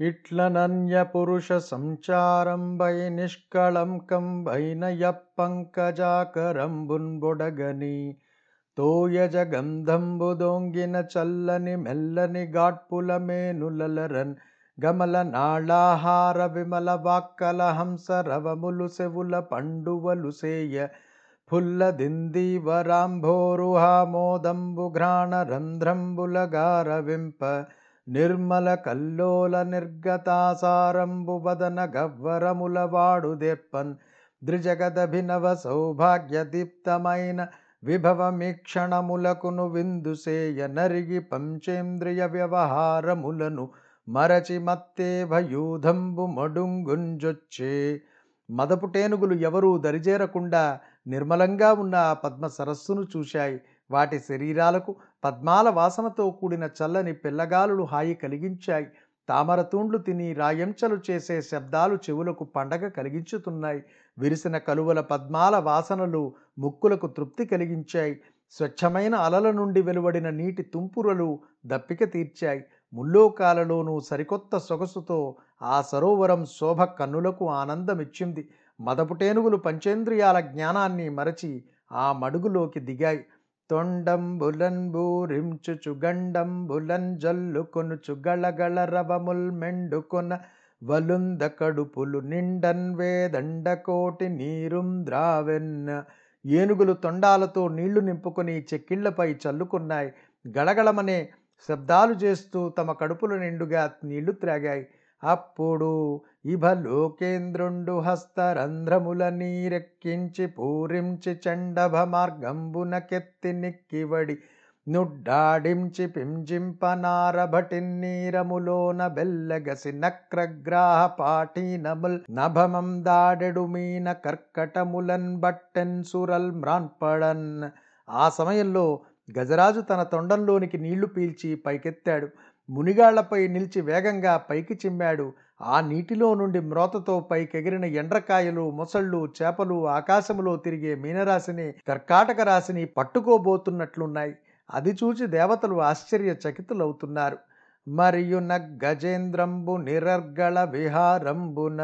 ఇట్లనన్య పురుష సంచారంబై నిష్కళంకం వైనయ పంకజాకరంబున్బుడగని బొడగని తోయజ గంధంబుదొంగిన చల్లని మెల్లని గాట్పుల మేనులలరన్ గమల నాళాహార విమల వాక్కల హంస రవములు సెవుల పండువలు సేయ ఫుల్ల దిందీవరాంభోరుహామోదంబు ఘ్రాణ రంధ్రంబుల గారవింప నిర్మల కల్లోల నిర్గతాసారంబు వదన గవ్వరములవాడు దెప్పన్. ద్రిజగదభినవ సౌభాగ్య విభవమీక్షణములకును విందుసేయ నరిగి పంచేంద్రియ వ్యవహారములను మరచి మత్తే భయూధంబు మడుంగుంజొచ్చే. మదపుటేనుగులు ఎవరూ దరిజేరకుండా నిర్మలంగా ఉన్న ఆ పద్మ సరస్సును చూశాయి. వాటి శరీరాలకు పద్మాల వాసనతో కూడిన చల్లని పిల్లగాలులు హాయి కలిగించాయి. తామర తూండ్లు తిని రాయంచలు చేసే శబ్దాలు చెవులకు పండగ కలిగించుతున్నాయి. విరిసిన కలువల పద్మాల వాసనలు ముక్కులకు తృప్తి కలిగించాయి. స్వచ్ఛమైన అలల నుండి వెలువడిన నీటి తుంపురలు దప్పిక తీర్చాయి. ముల్లోకాలలోనూ సరికొత్త సొగసుతో ఆ సరోవరం శోభ కన్నులకు ఆనందమిచ్చింది. మదపుటేనుగులు పంచేంద్రియాల జ్ఞానాన్ని మరచి ఆ మడుగులోకి దిగాయి. తొండంబులన్ బూరించుచు గండంబులన్ జల్లుకొనుచు గళగళ రవముల్ మెండుకొన వలుంద కడుపులు నిండన్ వేదండకోటి నీరుం ద్రావెన్న. ఏనుగులు తొండాలతో నీళ్ళు నింపుకొని చెక్కిళ్ళపై చల్లుకున్నాయి. గళగళమనే శబ్దాలు చేస్తూ తమ కడుపులు నిండుగా నీళ్ళు త్రాగాయి. అప్పుడు ఇభలోకేంద్రుండు హస్తరంధ్రముల నీరెక్కించి పూరించి చండభ మార్గంబునకెత్తి నిక్కివడి నుడ్డాడించి పింజింపనారభటిన్నీరములోన బెల్లగసి నక్రగ్రాహ పాఠీనముల్ నభమం దాడెడు మీన కర్కటములన్ బట్టెన్ సురల్ మ్రాన్పడన్. ఆ సమయంలో గజరాజు తన తొండంలోనికి నీళ్ళు పీల్చి పైకెత్తాడు. మునిగాళ్ళపై నిలిచి వేగంగా పైకి చిమ్మాడు. ఆ నీటిలో నుండి మ్రోతతో పైకెగిరిన ఎండ్రకాయలు మొసళ్ళు చేపలు ఆకాశములో తిరిగే మీనరాశిని కర్కాటక రాశిని పట్టుకోబోతున్నట్లున్నాయి. అది చూచి దేవతలు ఆశ్చర్యచకితులవుతున్నారు. మరియు గజేంద్రంబు నిరర్గళ విహారంబున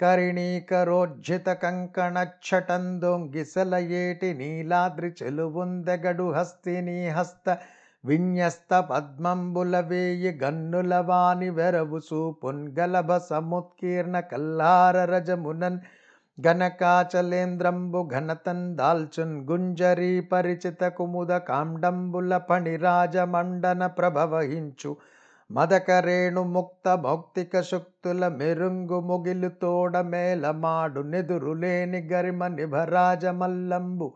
కరిణీకరోజ్జిత కంకణ ఏటి నీలాద్రి చెలువుందెగడు హస్తిని హస్త విన్యస్త పద్మంబుల వేయి గన్నుల వెరవు సూపున్ గలభ సముత్కీర్ణ కల్లార రజమునన్ ఘనకాచలేంద్రంబు ఘనతన్ దాల్చున్ గుంజరీ పరిచిత కుముద కాండంబుల ఫణిరాజ మండన ప్రభవహించు మదకరేణు ముక్త భౌక్తిక శక్తుల మెరుంగు ముగిలు తోడ మేలమాడు నెదురులేని గరిమ నిభరాజ మల్లంబు.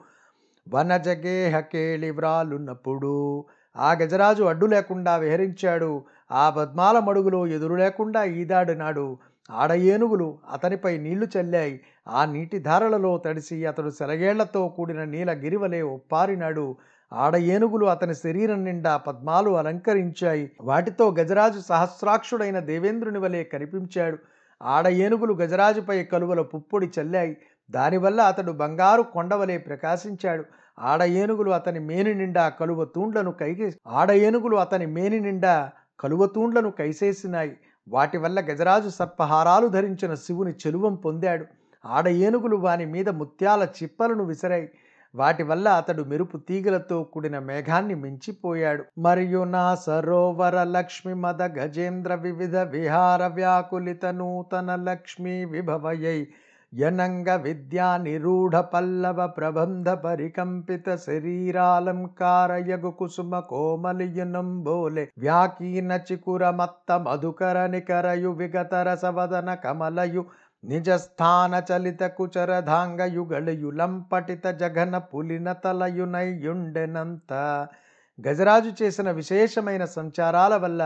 వనజగేహ కేళి వ్రాలునప్పుడు ఆ గజరాజు అడ్డు లేకుండా విహరించాడు. ఆ పద్మాల మడుగులో ఎదురు లేకుండా ఈదాడినాడు ఆడ ఏనుగులు అతనిపై నీళ్ళు చల్లాయి. ఆ నీటి ధారలలో తడిసి అతడు సెలగేళ్ళతో కూడిన నీల గిరివలే ఒప్పారినాడు. ఆడ ఏనుగులు అతని శరీరం నిండా పద్మాలు అలంకరించాయి. వాటితో గజరాజు సహస్రాక్షుడైన దేవేంద్రుని వలె కనిపించాడు. ఆడ ఏనుగులు గజరాజుపై కలువల పుప్పొడి చల్లాయి. దానివల్ల అతడు బంగారు కొండవలే ప్రకాశించాడు. ఆడ ఏనుగులు అతని మేని నిండా కలువ తూండ్లను కైగే ఆడ ఏనుగులు అతని మేని నిండా కలువ తూండ్లను కైసేసినాయి. వాటి వల్ల గజరాజు సర్పహారాలు ధరించిన శివుని చెలువం పొందాడు. ఆడ ఏనుగులు వాని మీద ముత్యాల చిప్పలను విసిరాయి. వాటి వల్ల అతడు మెరుపు తీగలతో కూడిన మేఘాన్ని మించిపోయాడు. మరియు నా సరోవర లక్ష్మి మద గజేంద్ర వివిధ విహార వ్యాకులిత నూతన లక్ష్మీ విభవయై యనంగ విద్యా నిరూఢ పల్లవ ప్రబంధ పరికంపిత శరీరాలంకారయగు కుసుమ కోమలియునంబోలే వ్యాకీన చికుర మత్త మధుకర నికరయు విగత రసవదన కమలయు నిజస్థాన చలిత కుచరధాంగ లంపటిత జఘన పులిన తలయునయుండెనంత గజరాజు చేసిన విశేషమైన సంచారాల వల్ల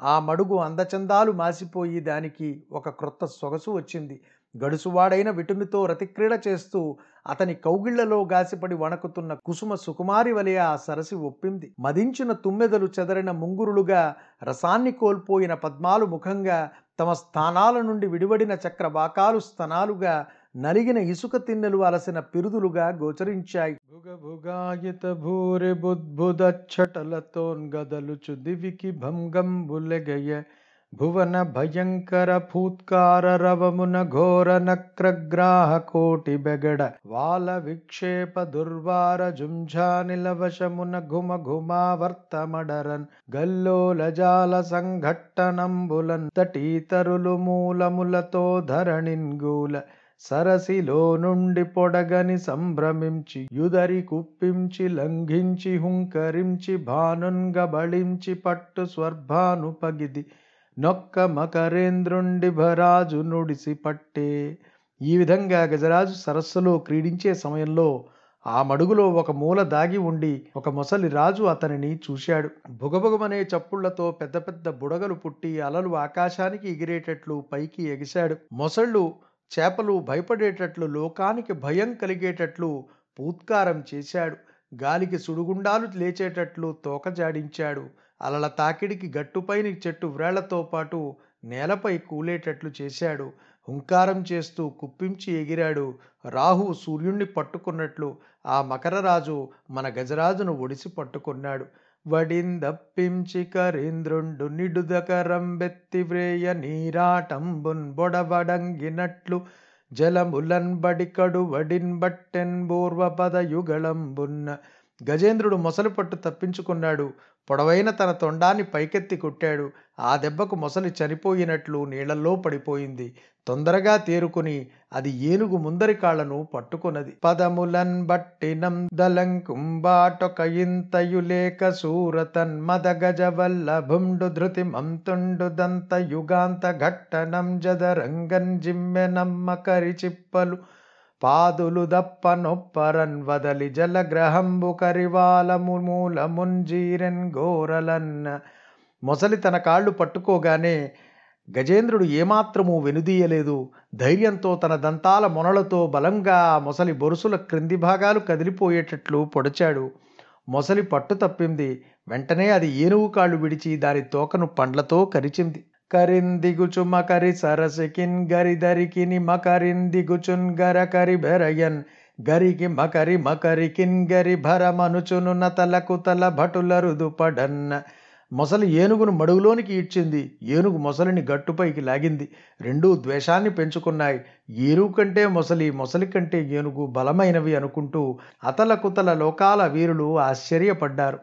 ఆ మడుగు అందచందాలు మాసిపోయి దానికి ఒక క్రొత్త సొగసు వచ్చింది. గడుసువాడైన విటునితో రతిక్రీడ చేస్తూ అతని కౌగిళ్ళలో గాసిపడి వణకుతున్న కుసుమ సుకుమారి వలె ఆ సరసి ఒప్పింది. మదించిన తుమ్మెదలు చెదరిన ముంగురులుగా రసాన్ని కోల్పోయిన పద్మాలు ముఖంగా తమ స్థానాల నుండి విడివడిన చక్రవాకాలు స్తనాలుగా నలిగిన ఇసుక తిన్నెలు అలసిన పిరుదులుగా గోచరించాయి. భుగభుగాయిత భూరి బుద్భుద చటలతోన్ గదలుచు దివికి భంగంబులెగయ భువన భయంకర భూత్కార రవమున ఘోర నక్రగ్రాహ కోటి బెగడ వాల విక్షేప దుర్వార జుంఝానిలవశమున ఘుమ ఘుమావర్తమడరన్ గల్లోల జాల సంఘట్టనంబులన్ తటీతరులు మూలములతో ధరణిన్గూల సరసిలో నుండి పొడగని సంభ్రమించి యుదరి కుప్పించి లంఘించి హుంకరించి భానున్గబళించి పట్టు స్వర్భాను పగిది నొక్క మకరేంద్రుండి భరాజు నుడిసి పట్టే. ఈ విధంగా గజరాజు సరస్సులో క్రీడించే సమయంలో ఆ మడుగులో ఒక మూల దాగి ఉండి ఒక మొసలి రాజు అతనిని చూశాడు. భుగభుగమనే చప్పుళ్ళతో పెద్ద పెద్ద బుడగలు పుట్టి అలలు ఆకాశానికి ఎగిరేటట్లు పైకి ఎగిశాడు. మొసళ్ళు చేపలు భయపడేటట్లు లోకానికి భయం కలిగేటట్లు పూత్కారం చేశాడు. గాలికి సుడుగుండాలు లేచేటట్లు తోక జాడించాడు అలల తాకిడికి గట్టుపైన చెట్టు వ్రేళ్ళతో పాటు నేలపై కూలేటట్లు చేశాడు. హుంకారం చేస్తూ కుప్పించి ఎగిరాడు. రాహు సూర్యుణ్ణి పట్టుకున్నట్లు ఆ మకరరాజు మన గజరాజును ఒడిసి పట్టుకున్నాడు. వడిందప్పించి కరీంద్రుండు నిడుదకరంబెత్తి వ్రేయ నీరాటంబున్ బొడబడంగినట్లు జలములన్ బడికడు వడిన్ బట్టెన్ పూర్వపద గజేంద్రుడు మొసలి పట్టు తప్పించుకున్నాడు. పొడవైన తన తొండాన్ని పైకెత్తి కొట్టాడు. ఆ దెబ్బకు మొసలి చనిపోయినట్లు నీళ్ళలో పడిపోయింది. తొందరగా తేరుకుని అది ఏనుగు ముందరి కాళ్ళను పట్టుకున్నది. పదములన్ బట్టినం దలంకుంబాటొకయింతయులేక సూరతన్ మద గజవల్లభుండు ధృతి మంతుండు దంత యుగాంత ఘట్టనం జదరంగన్ జిమ్మెనమ్మ నమ్మకరి చిప్పలు పాదులు దప్ప నొప్పరన్ వదలి జలగ్రహంబు కరివాలము మూలముంజీరన్ గోరలన్న మొసలి తన కాళ్ళు పట్టుకోగానే గజేంద్రుడు ఏమాత్రమూ వెనుదీయలేదు. ధైర్యంతో తన దంతాల మొనలతో బలంగా ఆ మొసలి బొరుసుల క్రింది భాగాలు కదిలిపోయేటట్లు పొడిచాడు. మొసలి పట్టు తప్పింది. వెంటనే అది ఏనుగు కాళ్ళు విడిచి దాని తోకను పండ్లతో కరిచింది. కరిందిగుచు మకరి సరసికిన్ గరిదరికిని మకరిందిగుచున్ గరకరి బెరయన్ గరికి మకరి మకరికిన్ గరి భరమనుచును నతలకు తల భటుల రుదుపడన్ మొసలి ఏనుగును మడుగులోనికి ఈడ్చింది. ఏనుగు మొసలిని గట్టుపైకి లాగింది. రెండూ ద్వేషాన్ని పెంచుకున్నాయి. ఏనుగు కంటే మొసలి మొసలి కంటే ఏనుగు బలమైనవి అనుకుంటూ అతల కుతల లోకాల వీరులు ఆశ్చర్యపడ్డారు.